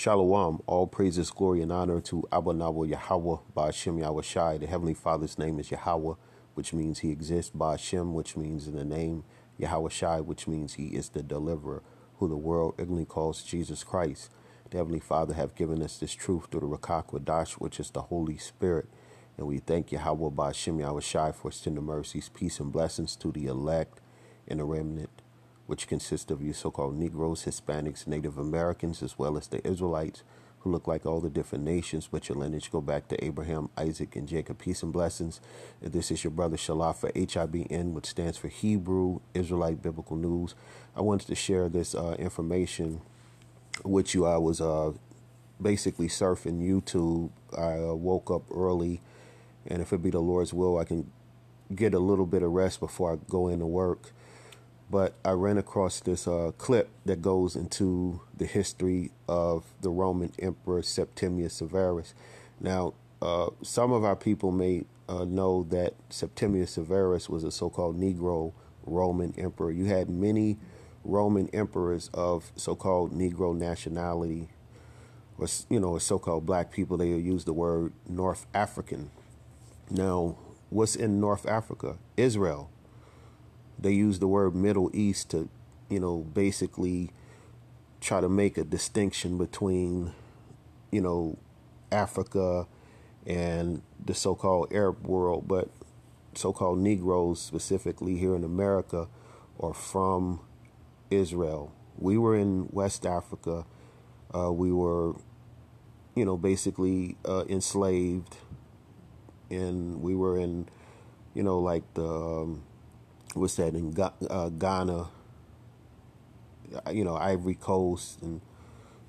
Shalom, all praises, glory, and honor to Abba Nabo Yahweh, Ba'ashem Yahweh Shai. The Heavenly Father's name is Yahweh, which means he exists, Ba'ashem, which means in the name, Yahweh Shai, which means he is the deliverer, who the world ignorantly calls Jesus Christ. The Heavenly Father have given us this truth through the HaKodesh, which is the Holy Spirit. And we thank Yahweh Ba'ashem Yahweh Shai for his tender mercies, peace, and blessings to the elect and the remnant which consists of you so-called Negroes, Hispanics, Native Americans, as well as the Israelites, who look like all the different nations, but your lineage go back to Abraham, Isaac, and Jacob. Peace and blessings. This is your brother Shalaf for HIBN, which stands for Hebrew Israelite Biblical News. I wanted to share this uh, information with you. I was uh, basically surfing YouTube. I uh, woke up early, and if it be the Lord's will, I can get a little bit of rest before I go into work but I ran across this uh, clip that goes into the history of the Roman Emperor Septimius Severus. Now, uh, some of our people may uh, know that Septimius Severus was a so-called Negro Roman emperor. You had many Roman emperors of so-called Negro nationality, or you know, so-called black people. They use the word North African. Now, what's in North Africa? Israel they use the word Middle East to, you know, basically try to make a distinction between, you know, Africa and the so-called Arab world, but so-called Negroes specifically here in America are from Israel. We were in West Africa. Uh, we were, you know, basically uh, enslaved, and we were in, you know, like the um, what's that in uh, Ghana, you know, Ivory Coast, and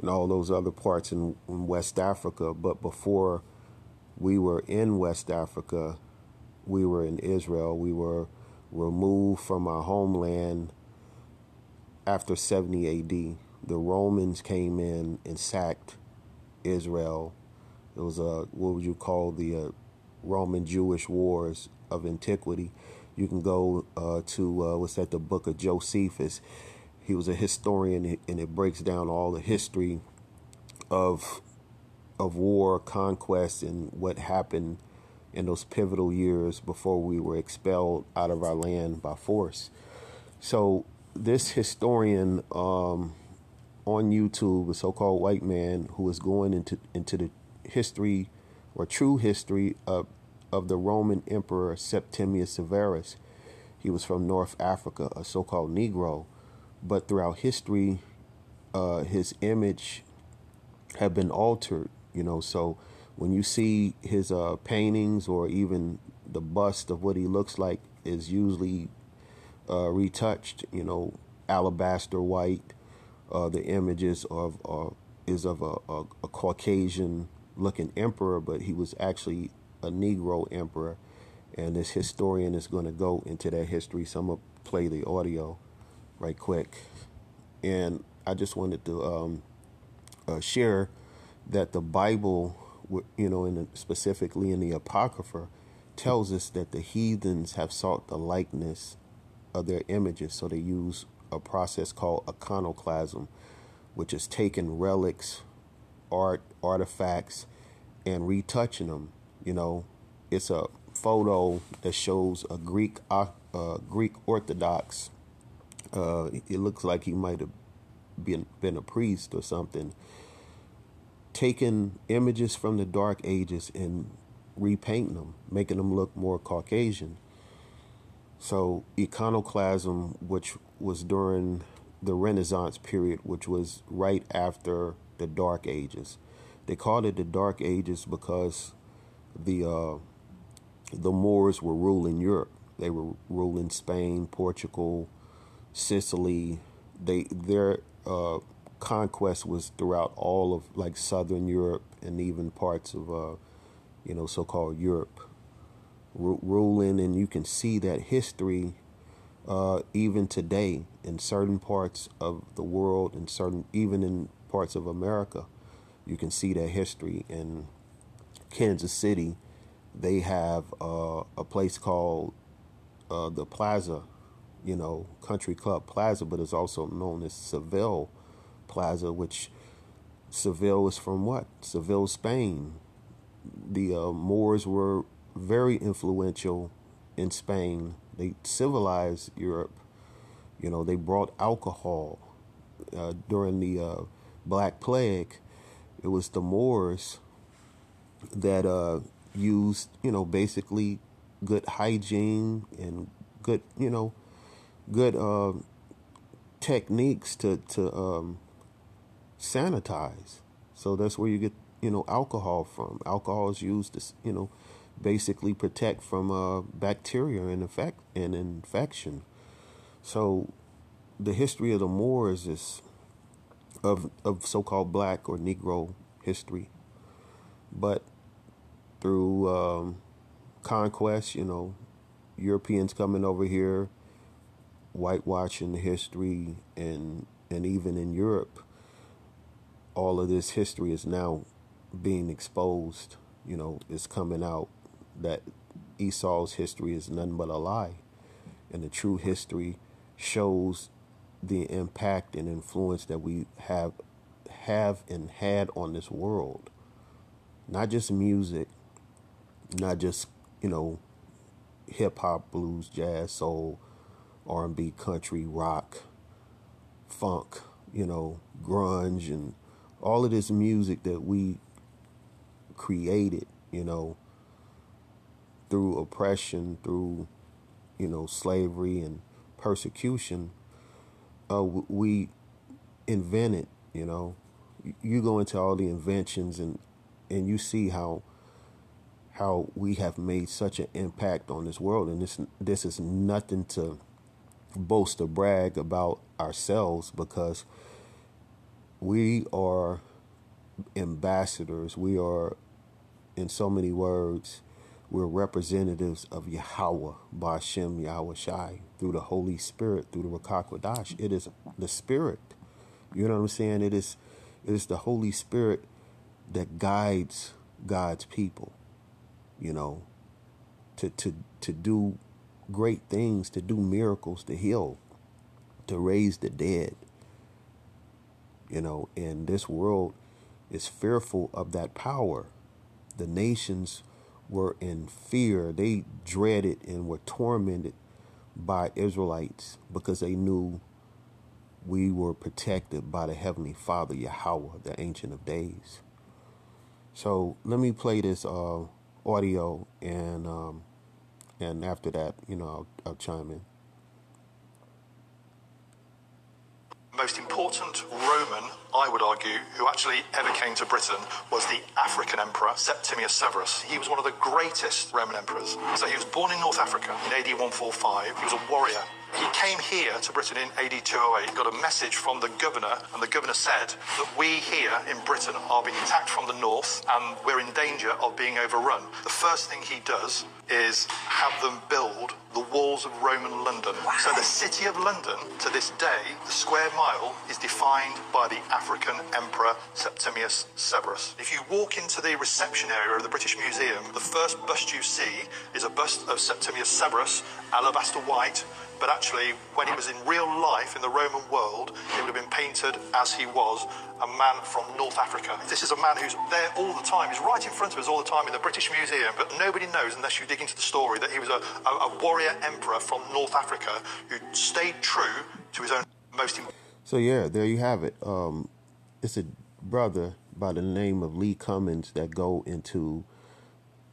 and all those other parts in, in, West Africa. But before we were in West Africa, we were in Israel. We were removed from our homeland after 70 AD. The Romans came in and sacked Israel. It was a what would you call the uh, Roman Jewish wars of antiquity you can go uh, to uh, what's that? The book of Josephus. He was a historian, and it breaks down all the history of of war, conquest, and what happened in those pivotal years before we were expelled out of our land by force. So this historian um, on YouTube, a so-called white man who is going into into the history or true history of of the Roman Emperor Septimius Severus. He was from North Africa, a so called Negro, but throughout history, uh, his image had been altered, you know. So when you see his uh, paintings or even the bust of what he looks like is usually uh, retouched, you know, alabaster white. Uh, the images of uh, is of a, a, a Caucasian looking emperor, but he was actually a Negro emperor, and this historian is going to go into that history. So I'm gonna play the audio right quick, and I just wanted to um, uh, share that the Bible, you know, in the, specifically in the Apocrypha, tells us that the heathens have sought the likeness of their images, so they use a process called iconoclasm, which is taking relics, art, artifacts, and retouching them you know, it's a photo that shows a Greek uh, Greek Orthodox. Uh, it looks like he might have been been a priest or something. Taking images from the Dark Ages and repainting them, making them look more Caucasian. So iconoclasm, which was during the Renaissance period, which was right after the Dark Ages. They called it the Dark Ages because the uh, the Moors were ruling Europe. They were ruling Spain, Portugal, Sicily. They their uh, conquest was throughout all of like southern Europe and even parts of uh, you know so-called Europe R- ruling, and you can see that history uh, even today in certain parts of the world and certain even in parts of America. You can see that history and Kansas City, they have uh, a place called uh, the Plaza, you know, Country Club Plaza, but it's also known as Seville Plaza, which Seville is from what? Seville, Spain. The uh, Moors were very influential in Spain. They civilized Europe. You know, they brought alcohol uh, during the uh, Black Plague. It was the Moors that uh, used, you know, basically good hygiene and good, you know, good uh, techniques to to um, sanitize. So that's where you get, you know, alcohol from. Alcohol is used to, you know, basically protect from uh, bacteria and infect and infection. So the history of the Moors is of of so-called black or Negro history, but through um, conquest, you know, Europeans coming over here, whitewashing the history, and and even in Europe, all of this history is now being exposed. You know, it's coming out that Esau's history is nothing but a lie, and the true history shows the impact and influence that we have have and had on this world. Not just music, not just, you know, hip hop, blues, jazz, soul, R&B, country, rock, funk, you know, grunge and all of this music that we created, you know, through oppression, through, you know, slavery and persecution uh, we invented. You know, you go into all the inventions and and you see how how we have made such an impact on this world, and this this is nothing to boast or brag about ourselves because we are ambassadors. We are, in so many words, we're representatives of Yahweh, Bashem Yahweh Shai, through the Holy Spirit, through the Rakakwadash. It is the Spirit. You know what I'm saying? It is it is the Holy Spirit that guides God's people, you know, to to to do great things, to do miracles, to heal, to raise the dead. You know, and this world is fearful of that power. The nations were in fear. They dreaded and were tormented by Israelites because they knew we were protected by the Heavenly Father, Yahweh, the Ancient of Days. So let me play this uh, audio, and um, and after that, you know, I'll, I'll chime in. most important Roman, I would argue, who actually ever came to Britain was the African emperor Septimius Severus. He was one of the greatest Roman emperors. So he was born in North Africa in AD 145. He was a warrior he came here to Britain in AD 208, got a message from the governor, and the governor said that we here in Britain are being attacked from the north and we're in danger of being overrun. The first thing he does is have them build the walls of Roman London. Wow. So the city of London, to this day, the square mile is defined by the African Emperor Septimius Severus. If you walk into the reception area of the British Museum, the first bust you see is a bust of Septimius Severus, alabaster white, but actually, when he was in real life in the Roman world, he would have been painted as he was a man from North Africa. This is a man who's there all the time. He's right in front of us all the time in the British Museum, but nobody knows unless you dig into the story that he was a, a, a warrior emperor from North Africa who stayed true to his own most important. So, yeah, there you have it. Um, it's a brother by the name of Lee Cummins that go into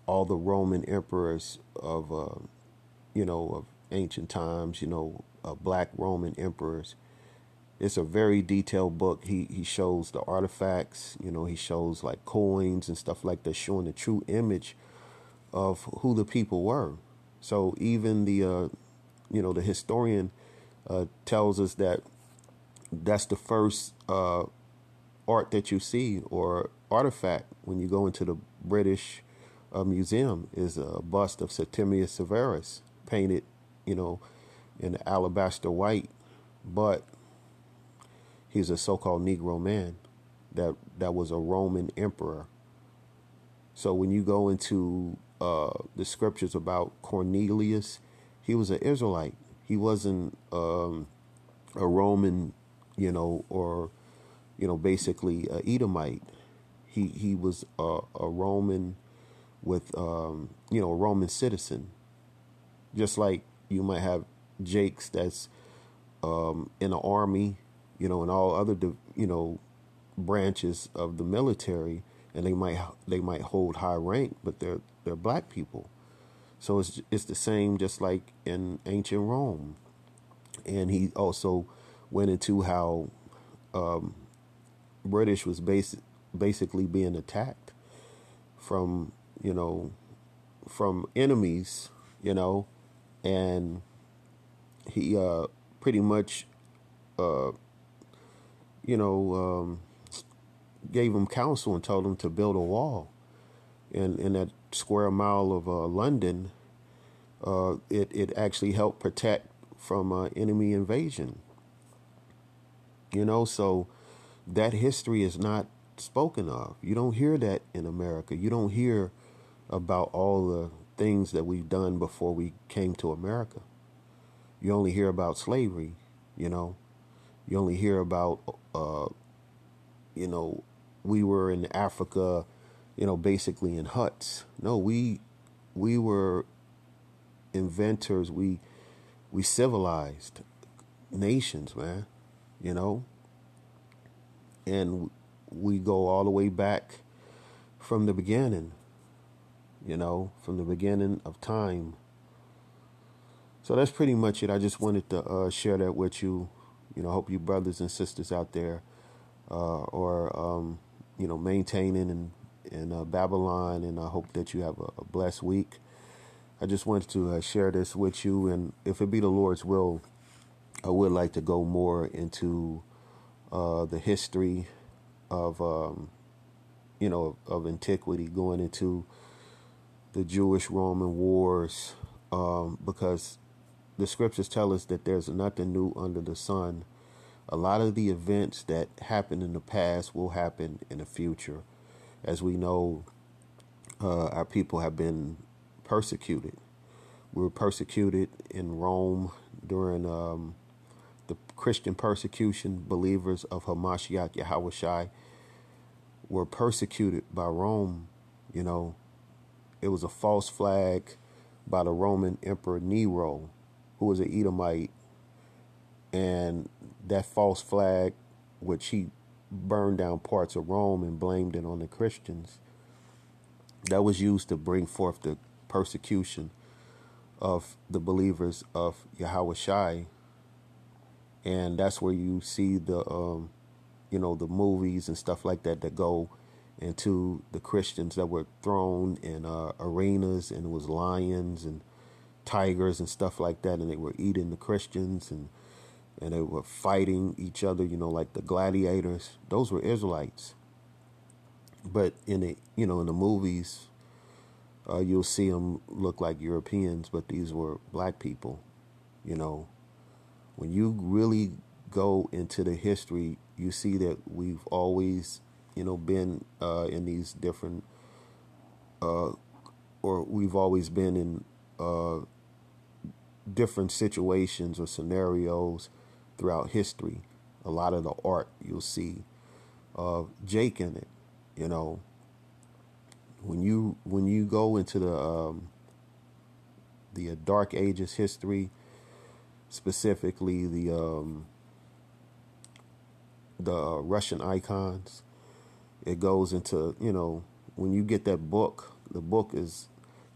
all the Roman emperors of, uh, you know, of ancient times, you know, uh, black Roman emperors. It's a very detailed book. He he shows the artifacts, you know, he shows like coins and stuff like that, showing the true image of who the people were. So even the, uh, you know, the historian uh, tells us that that's the first uh, art that you see or artifact when you go into the British uh, Museum is a bust of Septimius Severus painted you know, in alabaster white, but he's a so-called Negro man that that was a Roman emperor. So when you go into uh, the scriptures about Cornelius, he was an Israelite. He wasn't um, a Roman, you know, or you know, basically a Edomite. He he was a, a Roman with um, you know a Roman citizen, just like you might have Jakes that's um, in the army, you know, and all other you know branches of the military, and they might they might hold high rank, but they're they're black people. So it's it's the same, just like in ancient Rome, and he also went into how um, British was basic, basically being attacked from you know from enemies, you know, and he uh, pretty much uh, you know um, gave him counsel and told him to build a wall in in that square mile of uh, London. Uh, it it actually helped protect from uh, enemy invasion. You know, so that history is not spoken of. You don't hear that in America. You don't hear about all the things that we've done before we came to America. You only hear about slavery, you know. You only hear about, uh, you know, we were in Africa, you know, basically in huts. No, we we were inventors. We we civilized nations, man. You know, and we go all the way back from the beginning. You know, from the beginning of time. So that's pretty much it. I just wanted to uh, share that with you. You know, hope you brothers and sisters out there uh, are, um, you know, maintaining in, in uh, Babylon, and I hope that you have a, a blessed week. I just wanted to uh, share this with you, and if it be the Lord's will, I would like to go more into uh, the history of, um, you know, of antiquity, going into the Jewish Roman wars, um, because the scriptures tell us that there's nothing new under the sun. A lot of the events that happened in the past will happen in the future. As we know, uh, our people have been persecuted. We were persecuted in Rome during um, the Christian persecution. Believers of Hamashiach Yahushai were persecuted by Rome. You know, it was a false flag by the Roman Emperor Nero who was an Edomite, and that false flag, which he burned down parts of Rome and blamed it on the Christians, that was used to bring forth the persecution of the believers of Yahweh Shai. And that's where you see the, um, you know, the movies and stuff like that that go into the Christians that were thrown in uh, arenas and it was lions and tigers and stuff like that, and they were eating the Christians and and they were fighting each other, you know, like the gladiators. Those were Israelites. But in the you know in the movies, uh, you'll see them look like Europeans, but these were black people. You know, when you really go into the history, you see that we've always, you know, been uh, in these different, uh, or we've always been in uh, different situations or scenarios throughout history. A lot of the art you'll see of Jake in it. You know, when you when you go into the um, the Dark Ages history, specifically the um, the uh, Russian icons, it goes into you know when you get that book. The book is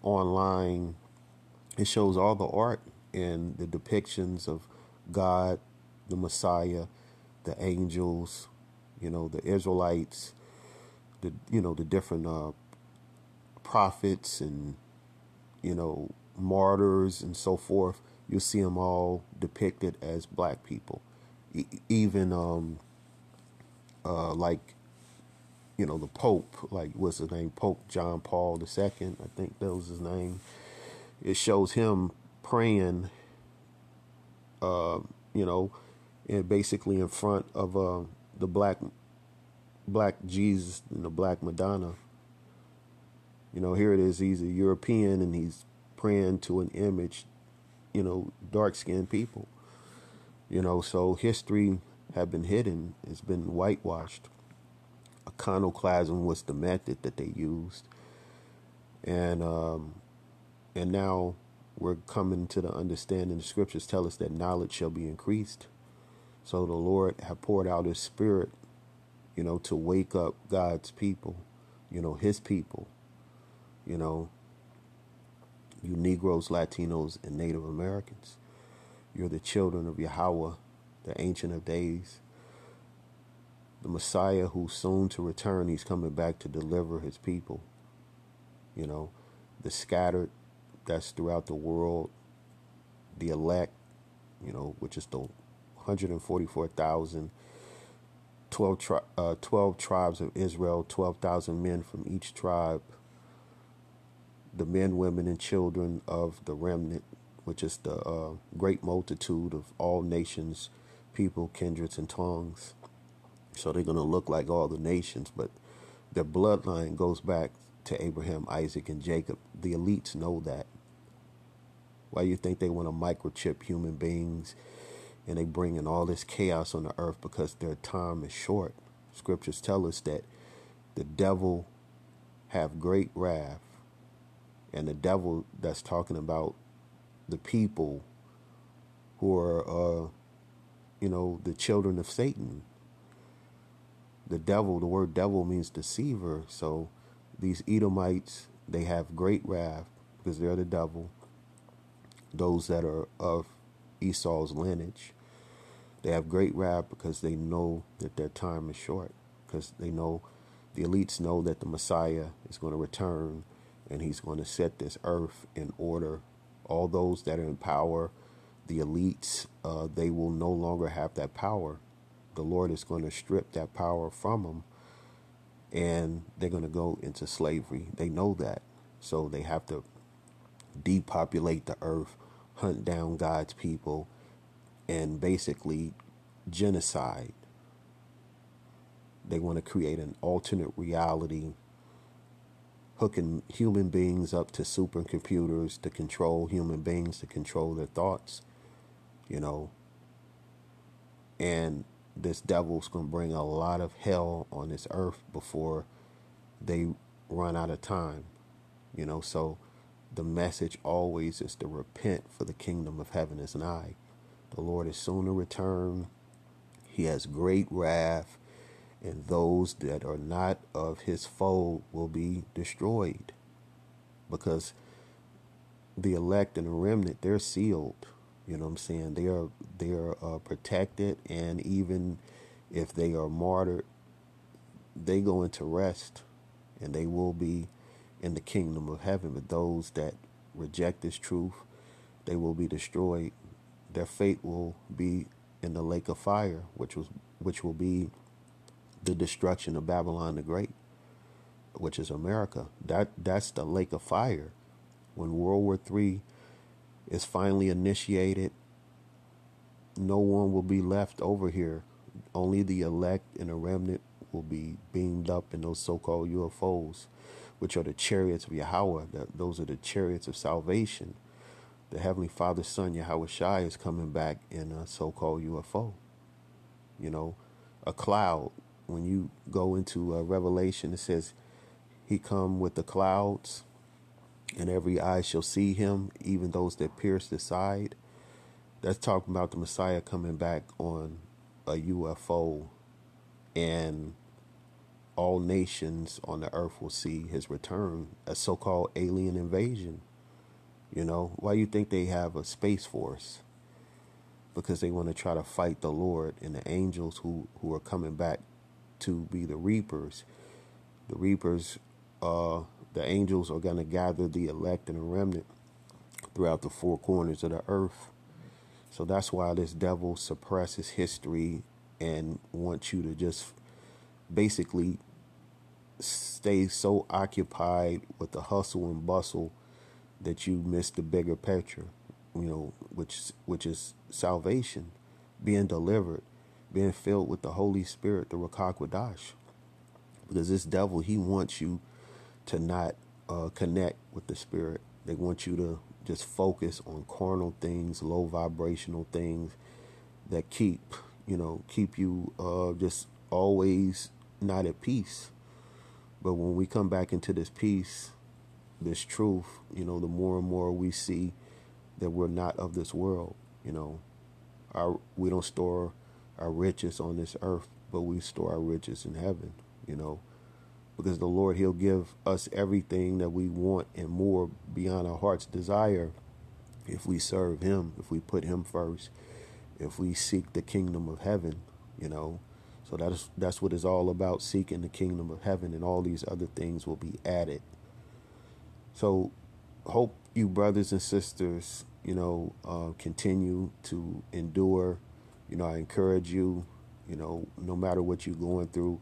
online. It shows all the art and the depictions of God, the Messiah, the angels, you know, the Israelites, the you know the different uh, prophets and you know martyrs and so forth. You'll see them all depicted as black people, e- even um, uh, like you know the Pope, like what's his name, Pope John Paul II, I think that was his name. It shows him praying, uh, you know, and basically in front of uh, the black black Jesus and the black Madonna. You know, here it is. He's a European and he's praying to an image, you know, dark skinned people. You know, so history have been hidden. It's been whitewashed. Iconoclasm was the method that they used, and um, and now we're coming to the understanding. The scriptures tell us that knowledge shall be increased. So the Lord have poured out His Spirit, you know, to wake up God's people, you know, His people, you know, you Negroes, Latinos, and Native Americans. You're the children of Yahweh, the Ancient of Days, the Messiah who's soon to return. He's coming back to deliver his people. You know, the scattered that's throughout the world, the elect, you know, which is the 144,000, 12, tri- uh, 12 tribes of Israel, 12,000 men from each tribe, the men, women, and children of the remnant, which is the uh, great multitude of all nations, people, kindreds, and tongues. So they're going to look like all the nations, but their bloodline goes back to Abraham, Isaac, and Jacob. The elites know that. Why you think they want to microchip human beings and they bring in all this chaos on the earth because their time is short? Scriptures tell us that the devil have great wrath and the devil that's talking about the people who are uh, you know the children of Satan the devil the word devil means deceiver so these Edomites they have great wrath because they're the devil those that are of Esau's lineage they have great wrath because they know that their time is short because they know the elites know that the Messiah is going to return and he's going to set this earth in order. All those that are in power, the elites, uh, they will no longer have that power. The Lord is going to strip that power from them, and they're going to go into slavery. They know that. So they have to depopulate the earth, hunt down God's people, and basically genocide. They want to create an alternate reality hooking human beings up to supercomputers to control human beings, to control their thoughts, you know. And this devil's going to bring a lot of hell on this earth before they run out of time, you know. So the message always is to repent, for the kingdom of heaven is nigh. The Lord is soon to return. He has great wrath and those that are not of his fold will be destroyed because the elect and the remnant they're sealed you know what i'm saying they are they are uh, protected and even if they are martyred they go into rest and they will be in the kingdom of heaven but those that reject this truth they will be destroyed their fate will be in the lake of fire which was which will be the destruction of Babylon the Great, which is America. That that's the lake of fire. When World War III is finally initiated, no one will be left over here. Only the elect and the remnant will be beamed up in those so-called UFOs, which are the chariots of Yahweh. That those are the chariots of salvation. The Heavenly Father, Son, Yahweh Shai is coming back in a so-called UFO. You know, a cloud when you go into a Revelation, it says, He come with the clouds, and every eye shall see him, even those that pierce the side. That's talking about the Messiah coming back on a UFO, and all nations on the earth will see his return, a so called alien invasion. You know, why you think they have a space force? Because they want to try to fight the Lord and the angels who, who are coming back to be the reapers. The reapers, uh, the angels are going to gather the elect and the remnant throughout the four corners of the earth. So that's why this devil suppresses history and wants you to just basically stay so occupied with the hustle and bustle that you miss the bigger picture, you know, which which is salvation, being delivered being filled with the Holy Spirit, the Rakakwadash. Because this devil, he wants you to not uh, connect with the Spirit. They want you to just focus on carnal things, low vibrational things that keep, you know, keep you uh, just always not at peace. But when we come back into this peace, this truth, you know, the more and more we see that we're not of this world, you know, our we don't store our riches on this earth, but we store our riches in heaven, you know. Because the Lord, He'll give us everything that we want and more beyond our heart's desire if we serve Him, if we put Him first, if we seek the kingdom of heaven, you know. So that's that's what it's all about, seeking the kingdom of heaven, and all these other things will be added. So, hope you brothers and sisters, you know, uh, continue to endure. You know, I encourage you. You know, no matter what you're going through,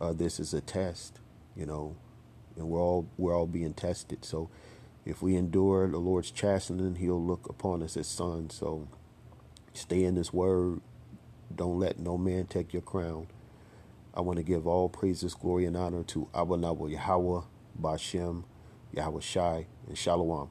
uh, this is a test. You know, and we're all we're all being tested. So, if we endure the Lord's chastening, He'll look upon us as sons. So, stay in His Word don't let no man take your crown. I want to give all praises, glory, and honor to Abba Nabal Yahweh, Bashem, Yahweh Shai, and Shalom.